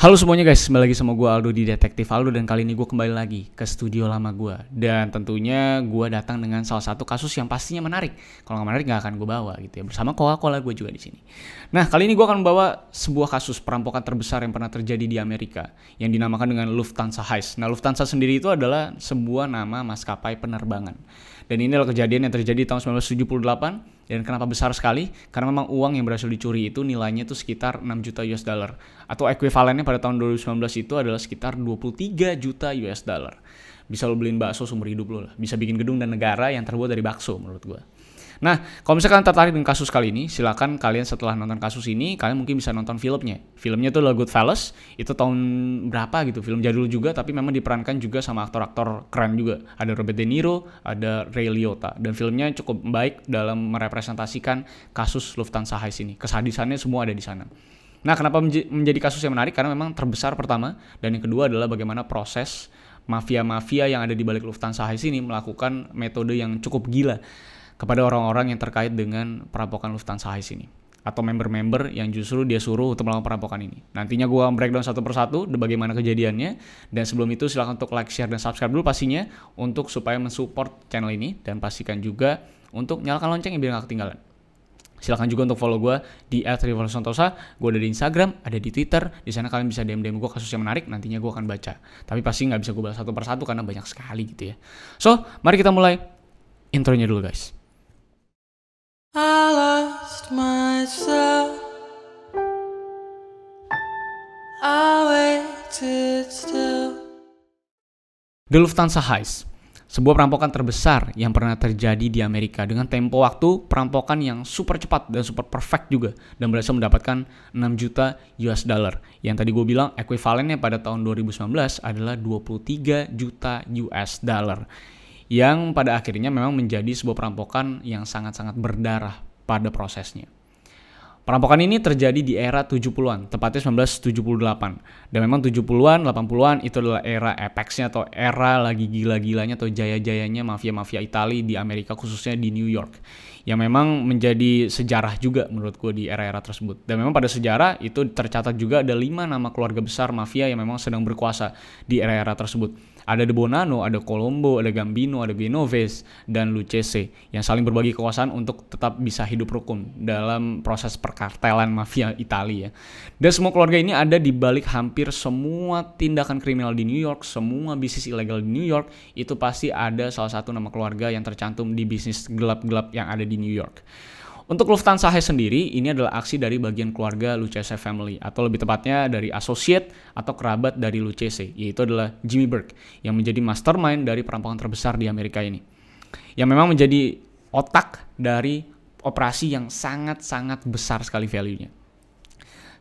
Halo semuanya guys, kembali lagi sama gue Aldo di Detektif Aldo dan kali ini gue kembali lagi ke studio lama gue dan tentunya gue datang dengan salah satu kasus yang pastinya menarik. Kalau nggak menarik nggak akan gue bawa gitu ya bersama Coca-Cola gue juga di sini. Nah kali ini gue akan membawa sebuah kasus perampokan terbesar yang pernah terjadi di Amerika yang dinamakan dengan Lufthansa Heist. Nah Lufthansa sendiri itu adalah sebuah nama maskapai penerbangan dan ini adalah kejadian yang terjadi tahun 1978 dan kenapa besar sekali? Karena memang uang yang berhasil dicuri itu nilainya itu sekitar 6 juta US dollar atau ekuivalennya pada tahun 2019 itu adalah sekitar 23 juta US dollar. Bisa lo beliin bakso sumber hidup lo lah. Bisa bikin gedung dan negara yang terbuat dari bakso menurut gue. Nah, kalau misalkan tertarik dengan kasus kali ini, silakan kalian setelah nonton kasus ini, kalian mungkin bisa nonton filmnya. Filmnya tuh adalah Goodfellas, itu tahun berapa gitu, film jadul juga, tapi memang diperankan juga sama aktor-aktor keren juga. Ada Robert De Niro, ada Ray Liotta, dan filmnya cukup baik dalam merepresentasikan kasus Lufthansa Heist ini. Kesadisannya semua ada di sana. Nah, kenapa menjadi kasus yang menarik? Karena memang terbesar pertama, dan yang kedua adalah bagaimana proses mafia-mafia yang ada di balik Lufthansa Heist ini melakukan metode yang cukup gila kepada orang-orang yang terkait dengan perampokan Lufthansa Heist ini atau member-member yang justru dia suruh untuk melakukan perampokan ini. Nantinya gue breakdown satu persatu bagaimana kejadiannya dan sebelum itu silahkan untuk like, share, dan subscribe dulu pastinya untuk supaya mensupport channel ini dan pastikan juga untuk nyalakan loncengnya biar gak ketinggalan. Silahkan juga untuk follow gue di @rivalsantosa. Gue ada di Instagram, ada di Twitter. Di sana kalian bisa DM DM gue kasus yang menarik. Nantinya gue akan baca. Tapi pasti nggak bisa gue balas satu persatu karena banyak sekali gitu ya. So, mari kita mulai intronya dulu guys. I lost myself. I waited still. The Lufthansa Heist, sebuah perampokan terbesar yang pernah terjadi di Amerika dengan tempo waktu perampokan yang super cepat dan super perfect juga dan berhasil mendapatkan 6 juta US dollar. Yang tadi gue bilang ekuivalennya pada tahun 2019 adalah 23 juta US dollar yang pada akhirnya memang menjadi sebuah perampokan yang sangat-sangat berdarah pada prosesnya. Perampokan ini terjadi di era 70-an, tepatnya 1978. Dan memang 70-an, 80-an itu adalah era apex atau era lagi gila-gilanya atau jaya-jayanya mafia-mafia Italia di Amerika khususnya di New York. Yang memang menjadi sejarah juga menurut gue di era-era tersebut. Dan memang pada sejarah itu tercatat juga ada lima nama keluarga besar mafia yang memang sedang berkuasa di era-era tersebut ada De Bonanno, ada Colombo, ada Gambino, ada Genovese, dan Lucchese yang saling berbagi kekuasaan untuk tetap bisa hidup rukun dalam proses perkartelan mafia Italia. Dan semua keluarga ini ada di balik hampir semua tindakan kriminal di New York, semua bisnis ilegal di New York, itu pasti ada salah satu nama keluarga yang tercantum di bisnis gelap-gelap yang ada di New York. Untuk Lufthansa Heist sendiri, ini adalah aksi dari bagian keluarga Lucchese family, atau lebih tepatnya dari associate atau kerabat dari Lucchese, yaitu adalah Jimmy Burke, yang menjadi mastermind dari perampokan terbesar di Amerika ini. Yang memang menjadi otak dari operasi yang sangat-sangat besar sekali value-nya.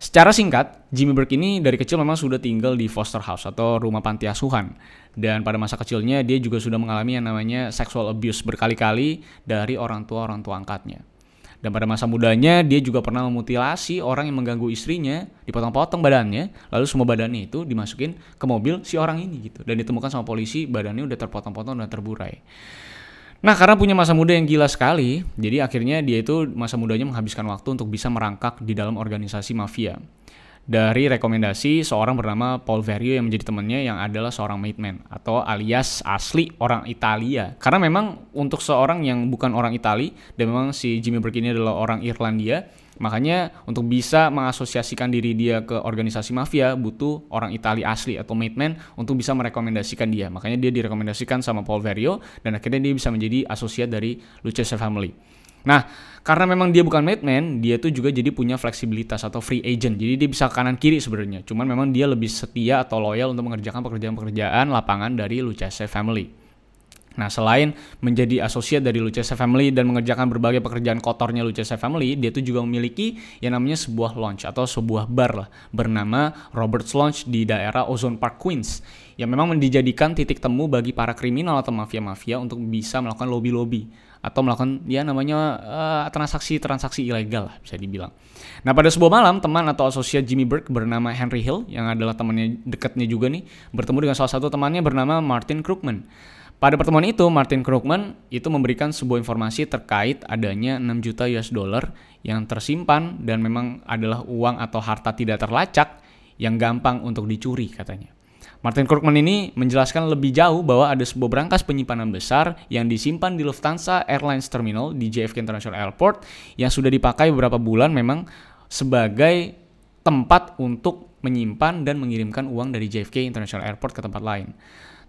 Secara singkat, Jimmy Burke ini dari kecil memang sudah tinggal di foster house atau rumah panti asuhan. Dan pada masa kecilnya dia juga sudah mengalami yang namanya sexual abuse berkali-kali dari orang tua-orang tua angkatnya. Dan pada masa mudanya dia juga pernah memutilasi orang yang mengganggu istrinya, dipotong-potong badannya, lalu semua badannya itu dimasukin ke mobil si orang ini gitu. Dan ditemukan sama polisi badannya udah terpotong-potong dan terburai. Nah karena punya masa muda yang gila sekali, jadi akhirnya dia itu masa mudanya menghabiskan waktu untuk bisa merangkak di dalam organisasi mafia dari rekomendasi seorang bernama Paul Verio yang menjadi temannya yang adalah seorang man atau alias asli orang Italia. Karena memang untuk seorang yang bukan orang Italia dan memang si Jimmy Burke ini adalah orang Irlandia, makanya untuk bisa mengasosiasikan diri dia ke organisasi mafia butuh orang Italia asli atau man untuk bisa merekomendasikan dia. Makanya dia direkomendasikan sama Paul Verio dan akhirnya dia bisa menjadi asosiat dari Lucchese Family. Nah, karena memang dia bukan madman, dia tuh juga jadi punya fleksibilitas atau free agent. Jadi dia bisa kanan kiri sebenarnya. Cuman memang dia lebih setia atau loyal untuk mengerjakan pekerjaan-pekerjaan lapangan dari Lucchese Family. Nah, selain menjadi asosiat dari Lucchese Family dan mengerjakan berbagai pekerjaan kotornya Lucchese Family, dia tuh juga memiliki yang namanya sebuah lounge atau sebuah bar lah bernama Robert's Lounge di daerah Ozone Park, Queens yang memang dijadikan titik temu bagi para kriminal atau mafia-mafia untuk bisa melakukan lobby-lobby atau melakukan ya namanya uh, transaksi-transaksi ilegal lah bisa dibilang. Nah pada sebuah malam teman atau asosiat Jimmy Burke bernama Henry Hill yang adalah temannya dekatnya juga nih bertemu dengan salah satu temannya bernama Martin Krugman. Pada pertemuan itu Martin Krugman itu memberikan sebuah informasi terkait adanya 6 juta US dollar yang tersimpan dan memang adalah uang atau harta tidak terlacak yang gampang untuk dicuri katanya. Martin Krugman ini menjelaskan lebih jauh bahwa ada sebuah berangkas penyimpanan besar yang disimpan di Lufthansa Airlines Terminal di JFK International Airport yang sudah dipakai beberapa bulan memang sebagai tempat untuk menyimpan dan mengirimkan uang dari JFK International Airport ke tempat lain.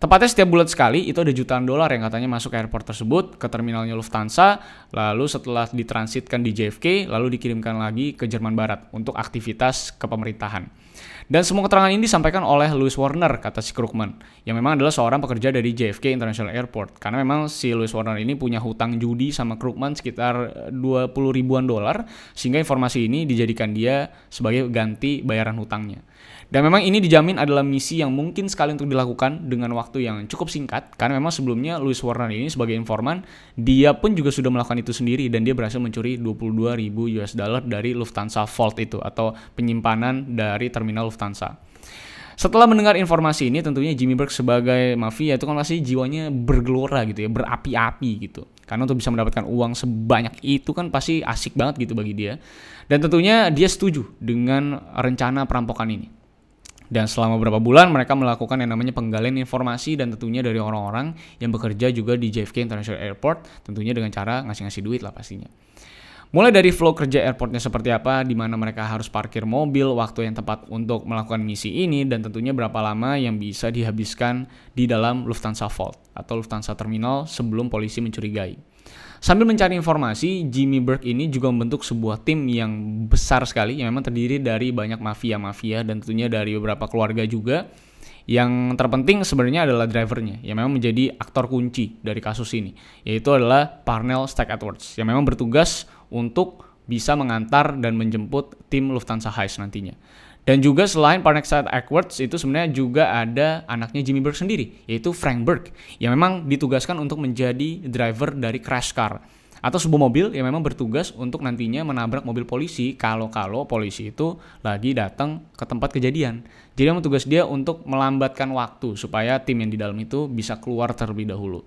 Tepatnya setiap bulan sekali itu ada jutaan dolar yang katanya masuk ke airport tersebut ke terminalnya Lufthansa, lalu setelah ditransitkan di JFK, lalu dikirimkan lagi ke Jerman Barat untuk aktivitas kepemerintahan. Dan semua keterangan ini disampaikan oleh Louis Warner, kata si Krugman, yang memang adalah seorang pekerja dari JFK International Airport. Karena memang si Louis Warner ini punya hutang judi sama Krugman sekitar 20 ribuan dolar, sehingga informasi ini dijadikan dia sebagai ganti bayaran hutangnya. Dan memang ini dijamin adalah misi yang mungkin sekali untuk dilakukan dengan waktu yang cukup singkat karena memang sebelumnya Louis Warner ini sebagai informan dia pun juga sudah melakukan itu sendiri dan dia berhasil mencuri 22 ribu US dollar dari Lufthansa Vault itu atau penyimpanan dari terminal Lufthansa. Setelah mendengar informasi ini tentunya Jimmy Burke sebagai mafia itu kan pasti jiwanya bergelora gitu ya, berapi-api gitu. Karena untuk bisa mendapatkan uang sebanyak itu kan pasti asik banget gitu bagi dia. Dan tentunya dia setuju dengan rencana perampokan ini. Dan selama beberapa bulan mereka melakukan yang namanya penggalian informasi dan tentunya dari orang-orang yang bekerja juga di JFK International Airport tentunya dengan cara ngasih-ngasih duit lah pastinya. Mulai dari flow kerja airportnya seperti apa, di mana mereka harus parkir mobil, waktu yang tepat untuk melakukan misi ini, dan tentunya berapa lama yang bisa dihabiskan di dalam Lufthansa Vault atau Lufthansa Terminal sebelum polisi mencurigai. Sambil mencari informasi, Jimmy Burke ini juga membentuk sebuah tim yang besar sekali yang memang terdiri dari banyak mafia-mafia dan tentunya dari beberapa keluarga juga. Yang terpenting sebenarnya adalah drivernya yang memang menjadi aktor kunci dari kasus ini, yaitu adalah Parnell Stack Edwards yang memang bertugas untuk bisa mengantar dan menjemput tim Lufthansa Heist nantinya. Dan juga selain Parnell Edwards itu sebenarnya juga ada anaknya Jimmy Burke sendiri, yaitu Frank Burke, yang memang ditugaskan untuk menjadi driver dari crash car atau sebuah mobil yang memang bertugas untuk nantinya menabrak mobil polisi kalau-kalau polisi itu lagi datang ke tempat kejadian. Jadi memang tugas dia untuk melambatkan waktu supaya tim yang di dalam itu bisa keluar terlebih dahulu.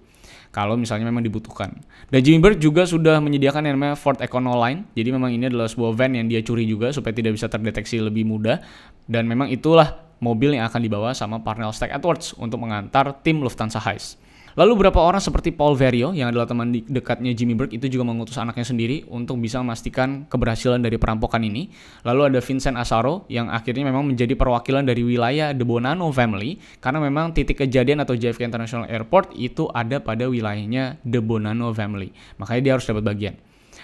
Kalau misalnya memang dibutuhkan. Dan Jimmy Bird juga sudah menyediakan yang namanya Ford Econo Line. Jadi memang ini adalah sebuah van yang dia curi juga supaya tidak bisa terdeteksi lebih mudah. Dan memang itulah mobil yang akan dibawa sama Parnell Stack Edwards untuk mengantar tim Lufthansa Heist. Lalu beberapa orang seperti Paul Verio yang adalah teman dekatnya Jimmy Burke itu juga mengutus anaknya sendiri untuk bisa memastikan keberhasilan dari perampokan ini. Lalu ada Vincent Asaro yang akhirnya memang menjadi perwakilan dari wilayah The Bonanno family karena memang titik kejadian atau JFK International Airport itu ada pada wilayahnya The Bonanno family. Makanya dia harus dapat bagian.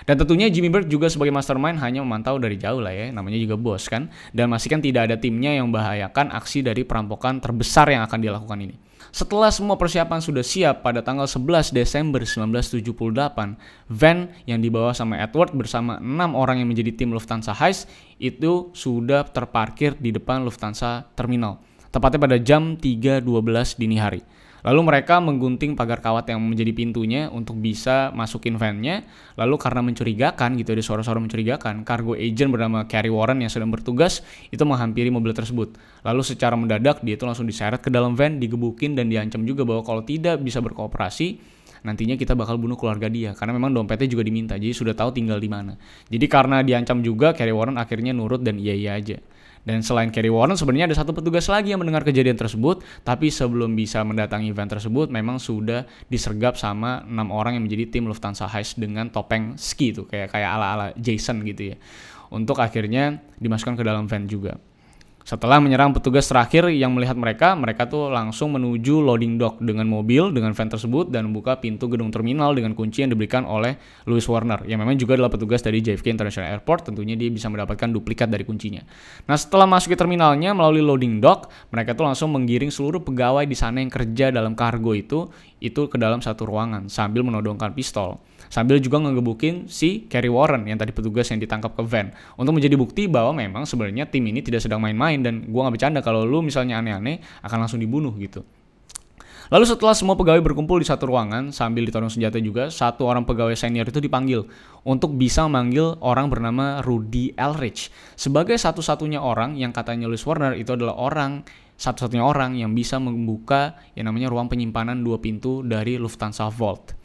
Dan tentunya Jimmy Burke juga sebagai mastermind hanya memantau dari jauh lah ya, namanya juga bos kan. Dan memastikan tidak ada timnya yang membahayakan aksi dari perampokan terbesar yang akan dilakukan ini. Setelah semua persiapan sudah siap pada tanggal 11 Desember 1978, van yang dibawa sama Edward bersama enam orang yang menjadi tim Lufthansa Heist itu sudah terparkir di depan Lufthansa Terminal, tepatnya pada jam 3.12 dini hari. Lalu mereka menggunting pagar kawat yang menjadi pintunya untuk bisa masukin van-nya. Lalu karena mencurigakan gitu ada suara-suara mencurigakan, cargo agent bernama Carrie Warren yang sedang bertugas itu menghampiri mobil tersebut. Lalu secara mendadak dia itu langsung diseret ke dalam van, digebukin dan diancam juga bahwa kalau tidak bisa berkooperasi, nantinya kita bakal bunuh keluarga dia karena memang dompetnya juga diminta jadi sudah tahu tinggal di mana jadi karena diancam juga Carrie Warren akhirnya nurut dan iya iya aja dan selain Kerry Warren sebenarnya ada satu petugas lagi yang mendengar kejadian tersebut, tapi sebelum bisa mendatangi event tersebut memang sudah disergap sama enam orang yang menjadi tim Lufthansa Heist dengan topeng ski tuh kayak kayak ala-ala Jason gitu ya. Untuk akhirnya dimasukkan ke dalam van juga. Setelah menyerang petugas terakhir yang melihat mereka, mereka tuh langsung menuju loading dock dengan mobil dengan van tersebut dan membuka pintu gedung terminal dengan kunci yang diberikan oleh Louis Warner yang memang juga adalah petugas dari JFK International Airport. Tentunya dia bisa mendapatkan duplikat dari kuncinya. Nah setelah masuk ke terminalnya melalui loading dock, mereka tuh langsung menggiring seluruh pegawai di sana yang kerja dalam kargo itu itu ke dalam satu ruangan sambil menodongkan pistol sambil juga ngegebukin si Kerry Warren yang tadi petugas yang ditangkap ke van untuk menjadi bukti bahwa memang sebenarnya tim ini tidak sedang main-main dan gua nggak bercanda kalau lu misalnya aneh-aneh akan langsung dibunuh gitu. Lalu setelah semua pegawai berkumpul di satu ruangan sambil ditodong senjata juga, satu orang pegawai senior itu dipanggil untuk bisa memanggil orang bernama Rudy Elrich sebagai satu-satunya orang yang katanya Louis Warner itu adalah orang satu-satunya orang yang bisa membuka yang namanya ruang penyimpanan dua pintu dari Lufthansa Vault.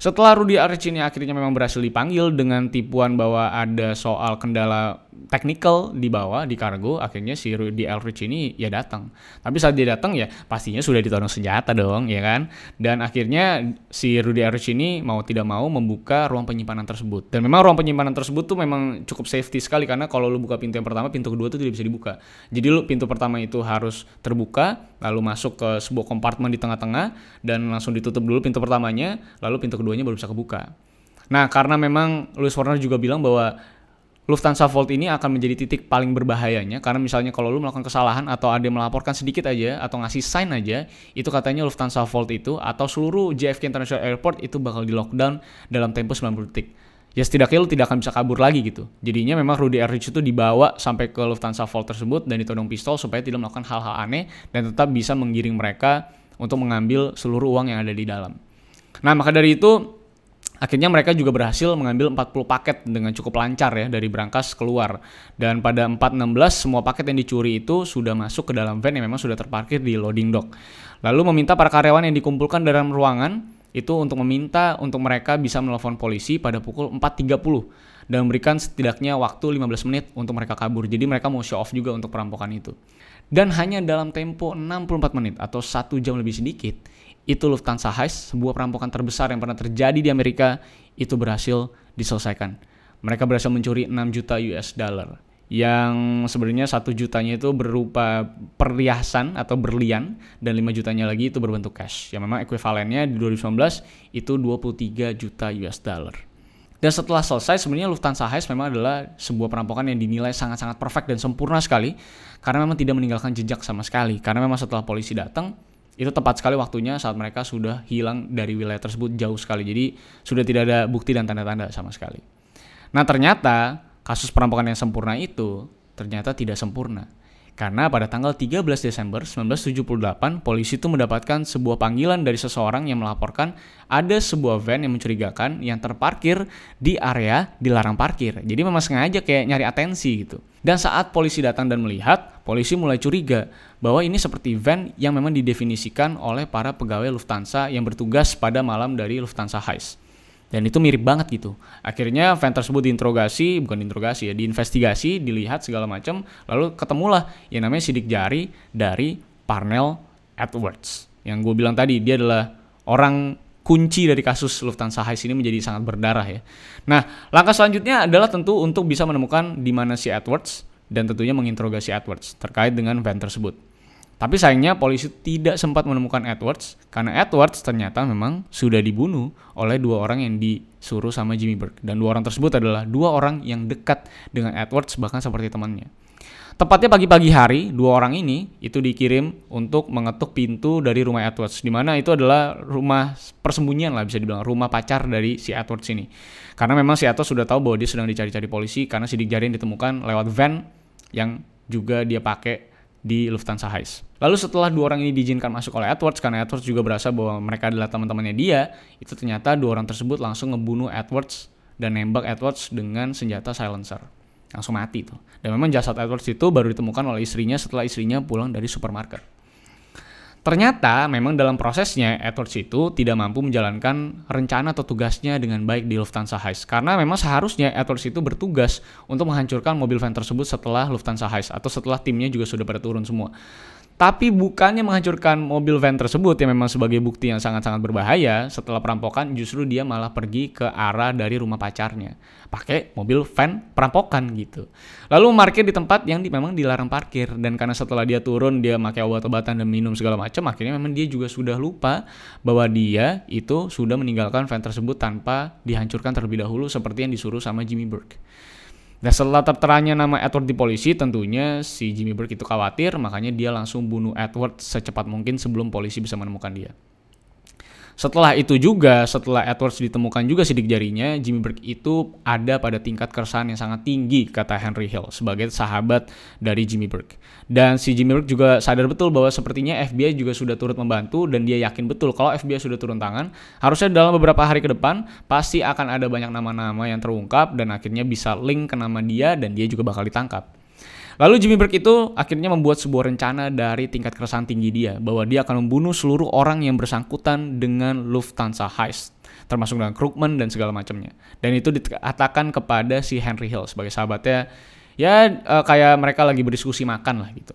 Setelah Rudy Arch ini akhirnya memang berhasil dipanggil dengan tipuan bahwa ada soal kendala technical di bawah di kargo, akhirnya si Rudy Elrich ini ya datang. Tapi saat dia datang ya pastinya sudah ditodong senjata dong, ya kan? Dan akhirnya si Rudy Elrich ini mau tidak mau membuka ruang penyimpanan tersebut. Dan memang ruang penyimpanan tersebut tuh memang cukup safety sekali karena kalau lu buka pintu yang pertama, pintu kedua tuh tidak bisa dibuka. Jadi lu pintu pertama itu harus terbuka, lalu masuk ke sebuah kompartemen di tengah-tengah dan langsung ditutup dulu pintu pertamanya, lalu pintu kedua keduanya baru bisa kebuka. Nah, karena memang Louis Warner juga bilang bahwa Lufthansa Vault ini akan menjadi titik paling berbahayanya karena misalnya kalau lu melakukan kesalahan atau ada yang melaporkan sedikit aja atau ngasih sign aja itu katanya Lufthansa Vault itu atau seluruh JFK International Airport itu bakal di lockdown dalam tempo 90 detik. Ya setidaknya lu tidak akan bisa kabur lagi gitu. Jadinya memang Rudy Erlich itu dibawa sampai ke Lufthansa Vault tersebut dan ditodong pistol supaya tidak melakukan hal-hal aneh dan tetap bisa menggiring mereka untuk mengambil seluruh uang yang ada di dalam. Nah, maka dari itu akhirnya mereka juga berhasil mengambil 40 paket dengan cukup lancar ya dari berangkas keluar. Dan pada 416 semua paket yang dicuri itu sudah masuk ke dalam van yang memang sudah terparkir di loading dock. Lalu meminta para karyawan yang dikumpulkan dalam ruangan itu untuk meminta untuk mereka bisa menelpon polisi pada pukul 4.30 dan memberikan setidaknya waktu 15 menit untuk mereka kabur. Jadi mereka mau show off juga untuk perampokan itu. Dan hanya dalam tempo 64 menit atau satu jam lebih sedikit, itu Lufthansa Heist, sebuah perampokan terbesar yang pernah terjadi di Amerika, itu berhasil diselesaikan. Mereka berhasil mencuri 6 juta US dollar yang sebenarnya satu jutanya itu berupa perhiasan atau berlian dan 5 jutanya lagi itu berbentuk cash yang memang ekuivalennya di 2019 itu 23 juta US dollar. Dan setelah selesai sebenarnya Lufthansa Heist memang adalah sebuah perampokan yang dinilai sangat-sangat perfect dan sempurna sekali karena memang tidak meninggalkan jejak sama sekali. Karena memang setelah polisi datang itu tepat sekali waktunya saat mereka sudah hilang dari wilayah tersebut jauh sekali. Jadi sudah tidak ada bukti dan tanda-tanda sama sekali. Nah ternyata kasus perampokan yang sempurna itu ternyata tidak sempurna. Karena pada tanggal 13 Desember 1978, polisi itu mendapatkan sebuah panggilan dari seseorang yang melaporkan ada sebuah van yang mencurigakan yang terparkir di area dilarang parkir. Jadi memang sengaja kayak nyari atensi gitu. Dan saat polisi datang dan melihat, polisi mulai curiga bahwa ini seperti van yang memang didefinisikan oleh para pegawai Lufthansa yang bertugas pada malam dari Lufthansa Heist. Dan itu mirip banget gitu. Akhirnya fan tersebut diinterogasi, bukan diinterogasi ya, diinvestigasi, dilihat segala macam, lalu ketemulah yang namanya sidik jari dari Parnell Edwards. Yang gue bilang tadi, dia adalah orang kunci dari kasus Lufthansa Heist ini menjadi sangat berdarah ya. Nah, langkah selanjutnya adalah tentu untuk bisa menemukan di mana si Edwards dan tentunya menginterogasi Edwards terkait dengan van tersebut. Tapi sayangnya polisi tidak sempat menemukan Edwards karena Edwards ternyata memang sudah dibunuh oleh dua orang yang disuruh sama Jimmy Burke. Dan dua orang tersebut adalah dua orang yang dekat dengan Edwards bahkan seperti temannya. Tepatnya pagi-pagi hari, dua orang ini itu dikirim untuk mengetuk pintu dari rumah Edwards. Di mana itu adalah rumah persembunyian lah bisa dibilang, rumah pacar dari si Edwards ini. Karena memang si Edwards sudah tahu bahwa dia sedang dicari-cari polisi karena sidik jari yang ditemukan lewat van yang juga dia pakai di Lufthansa Heist. Lalu setelah dua orang ini diizinkan masuk oleh Edwards karena Edwards juga berasa bahwa mereka adalah teman-temannya dia, itu ternyata dua orang tersebut langsung ngebunuh Edwards dan nembak Edwards dengan senjata silencer. Langsung mati tuh. Dan memang jasad Edwards itu baru ditemukan oleh istrinya setelah istrinya pulang dari supermarket. Ternyata memang dalam prosesnya Edwards itu tidak mampu menjalankan rencana atau tugasnya dengan baik di Lufthansa Heist karena memang seharusnya Edwards itu bertugas untuk menghancurkan mobil van tersebut setelah Lufthansa Heist atau setelah timnya juga sudah pada turun semua. Tapi bukannya menghancurkan mobil van tersebut yang memang sebagai bukti yang sangat-sangat berbahaya, setelah perampokan justru dia malah pergi ke arah dari rumah pacarnya. Pakai mobil van perampokan gitu. Lalu parkir di tempat yang di, memang dilarang parkir. Dan karena setelah dia turun, dia pakai obat-obatan dan minum segala macam, akhirnya memang dia juga sudah lupa bahwa dia itu sudah meninggalkan van tersebut tanpa dihancurkan terlebih dahulu seperti yang disuruh sama Jimmy Burke. Nah setelah terteranya nama Edward di polisi tentunya si Jimmy Burke itu khawatir makanya dia langsung bunuh Edward secepat mungkin sebelum polisi bisa menemukan dia. Setelah itu juga, setelah Edwards ditemukan juga sidik jarinya, Jimmy Burke itu ada pada tingkat keresahan yang sangat tinggi, kata Henry Hill, sebagai sahabat dari Jimmy Burke. Dan si Jimmy Burke juga sadar betul bahwa sepertinya FBI juga sudah turut membantu dan dia yakin betul kalau FBI sudah turun tangan, harusnya dalam beberapa hari ke depan pasti akan ada banyak nama-nama yang terungkap dan akhirnya bisa link ke nama dia dan dia juga bakal ditangkap. Lalu Jimmy Burke itu akhirnya membuat sebuah rencana dari tingkat keresahan tinggi dia bahwa dia akan membunuh seluruh orang yang bersangkutan dengan Lufthansa Heist. termasuk dengan Krugman dan segala macamnya. Dan itu dikatakan kepada si Henry Hill sebagai sahabatnya, ya uh, kayak mereka lagi berdiskusi makan lah gitu.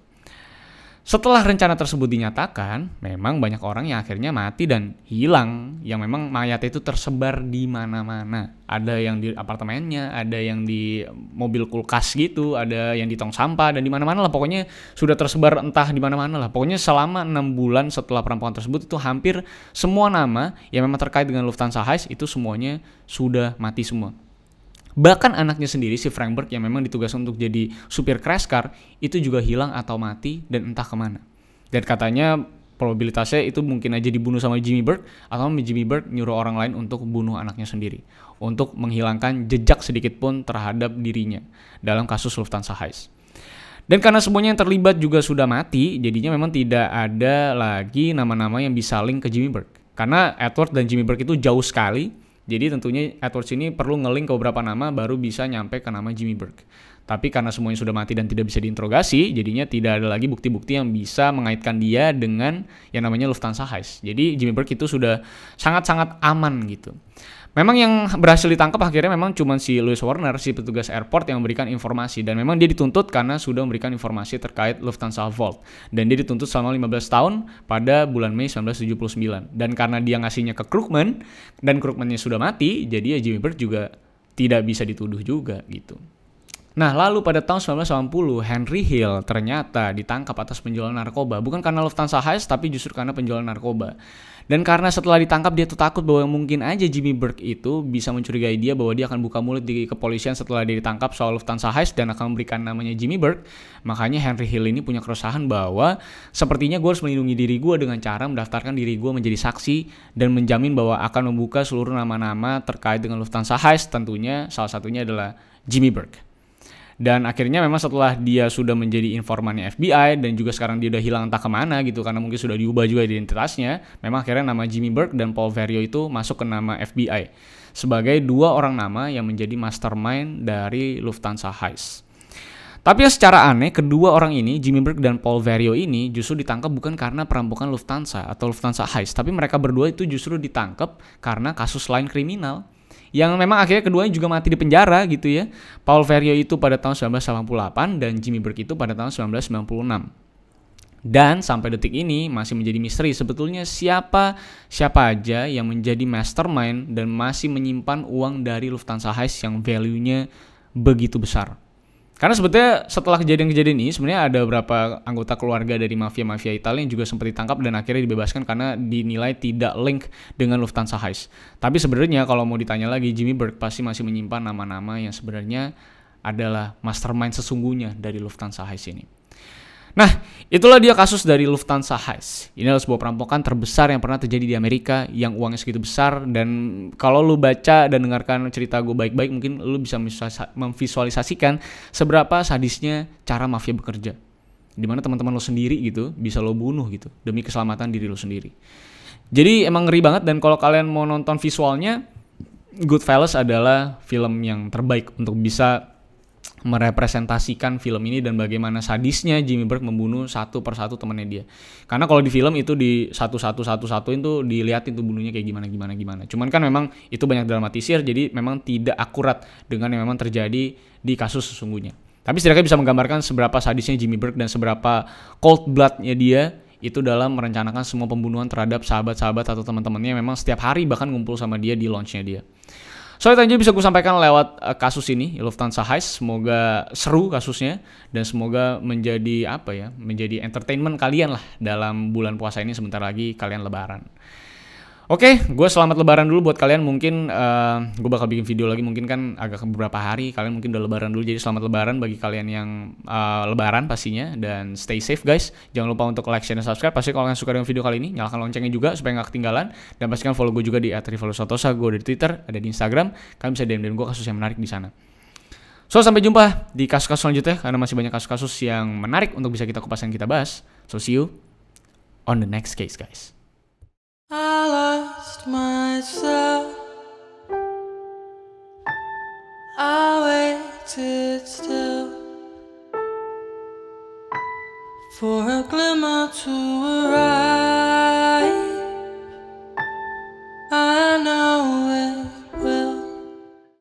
Setelah rencana tersebut dinyatakan, memang banyak orang yang akhirnya mati dan hilang, yang memang mayat itu tersebar di mana-mana. Ada yang di apartemennya, ada yang di mobil kulkas gitu, ada yang di tong sampah dan di mana-mana lah. Pokoknya sudah tersebar entah di mana-mana lah. Pokoknya selama enam bulan setelah perampokan tersebut itu hampir semua nama yang memang terkait dengan Lufthansa Heist itu semuanya sudah mati semua. Bahkan anaknya sendiri si Frankberg yang memang ditugaskan untuk jadi supir crash car itu juga hilang atau mati dan entah ke mana. Dan katanya probabilitasnya itu mungkin aja dibunuh sama Jimmy Bird atau Jimmy Bird nyuruh orang lain untuk bunuh anaknya sendiri untuk menghilangkan jejak sedikit pun terhadap dirinya dalam kasus Lufthansa Heist. Dan karena semuanya yang terlibat juga sudah mati, jadinya memang tidak ada lagi nama-nama yang bisa link ke Jimmy Bird. Karena Edward dan Jimmy Bird itu jauh sekali, jadi tentunya Edwards ini perlu ngeling ke beberapa nama baru bisa nyampe ke nama Jimmy Burke. Tapi karena semuanya sudah mati dan tidak bisa diinterogasi, jadinya tidak ada lagi bukti-bukti yang bisa mengaitkan dia dengan yang namanya Lufthansa Heist. Jadi Jimmy Burke itu sudah sangat-sangat aman gitu. Memang yang berhasil ditangkap akhirnya memang cuma si Louis Warner, si petugas airport yang memberikan informasi. Dan memang dia dituntut karena sudah memberikan informasi terkait Lufthansa Vault dan dia dituntut selama 15 tahun pada bulan Mei 1979 dan karena dia ngasihnya ke Krugman dan Krugmannya sudah mati jadi ya Jimmy Bird juga tidak bisa dituduh juga gitu. Nah, lalu pada tahun 1980, Henry Hill ternyata ditangkap atas penjualan narkoba. Bukan karena Lufthansa Heist, tapi justru karena penjualan narkoba. Dan karena setelah ditangkap dia tuh takut bahwa mungkin aja Jimmy Burke itu bisa mencurigai dia bahwa dia akan buka mulut di kepolisian setelah dia ditangkap soal Lufthansa Heist dan akan memberikan namanya Jimmy Burke. Makanya Henry Hill ini punya keresahan bahwa sepertinya gue harus melindungi diri gue dengan cara mendaftarkan diri gue menjadi saksi dan menjamin bahwa akan membuka seluruh nama-nama terkait dengan Lufthansa Heist tentunya salah satunya adalah Jimmy Burke. Dan akhirnya memang setelah dia sudah menjadi informannya FBI dan juga sekarang dia udah hilang entah ke mana gitu karena mungkin sudah diubah juga identitasnya, memang akhirnya nama Jimmy Burke dan Paul Verio itu masuk ke nama FBI sebagai dua orang nama yang menjadi mastermind dari Lufthansa Heist. Tapi ya secara aneh, kedua orang ini, Jimmy Burke dan Paul Verio ini justru ditangkap bukan karena perampokan Lufthansa atau Lufthansa Heist, tapi mereka berdua itu justru ditangkap karena kasus lain kriminal yang memang akhirnya keduanya juga mati di penjara gitu ya. Paul Ferrier itu pada tahun 1988 dan Jimmy Burke itu pada tahun 1996. Dan sampai detik ini masih menjadi misteri sebetulnya siapa siapa aja yang menjadi mastermind dan masih menyimpan uang dari Lufthansa Heist yang value-nya begitu besar. Karena sebetulnya setelah kejadian-kejadian ini sebenarnya ada beberapa anggota keluarga dari mafia-mafia Italia yang juga sempat ditangkap dan akhirnya dibebaskan karena dinilai tidak link dengan Lufthansa Heist. Tapi sebenarnya kalau mau ditanya lagi Jimmy Burke pasti masih menyimpan nama-nama yang sebenarnya adalah mastermind sesungguhnya dari Lufthansa Heist ini. Nah, itulah dia kasus dari Lufthansa Heist. Ini adalah sebuah perampokan terbesar yang pernah terjadi di Amerika yang uangnya segitu besar dan kalau lu baca dan dengarkan cerita gue baik-baik mungkin lu bisa memvisualisasikan seberapa sadisnya cara mafia bekerja. Di mana teman-teman lo sendiri gitu bisa lo bunuh gitu demi keselamatan diri lo sendiri. Jadi emang ngeri banget dan kalau kalian mau nonton visualnya Goodfellas adalah film yang terbaik untuk bisa merepresentasikan film ini dan bagaimana sadisnya Jimmy Burke membunuh satu persatu temannya dia. Karena kalau di film itu di satu satu satu satu itu dilihatin tuh bunuhnya kayak gimana gimana gimana. Cuman kan memang itu banyak dramatisir jadi memang tidak akurat dengan yang memang terjadi di kasus sesungguhnya. Tapi setidaknya bisa menggambarkan seberapa sadisnya Jimmy Burke dan seberapa cold bloodnya dia itu dalam merencanakan semua pembunuhan terhadap sahabat-sahabat atau teman-temannya memang setiap hari bahkan ngumpul sama dia di launchnya dia. So itu aja bisa gue sampaikan lewat uh, kasus ini Lufthansa Heist. Semoga seru kasusnya dan semoga menjadi apa ya, menjadi entertainment kalian lah dalam bulan puasa ini sebentar lagi kalian lebaran. Oke, okay, gue selamat lebaran dulu buat kalian. Mungkin uh, eh, gue bakal bikin video lagi. Mungkin kan agak beberapa hari. Kalian mungkin udah lebaran dulu. Jadi selamat lebaran bagi kalian yang uh, lebaran pastinya. Dan stay safe guys. Jangan lupa untuk like, share, dan subscribe. Pasti kalau kalian suka dengan video kali ini, nyalakan loncengnya juga supaya nggak ketinggalan. Dan pastikan follow gue juga di @rivaldo_santosa. Gue di Twitter, ada di Instagram. Kalian bisa DM DM gue kasus yang menarik di sana. So sampai jumpa di kasus-kasus selanjutnya karena masih banyak kasus-kasus yang menarik untuk bisa kita kupas dan kita bahas. So see you on the next case guys. I lost myself. I waited still for a glimmer to arrive. I know it.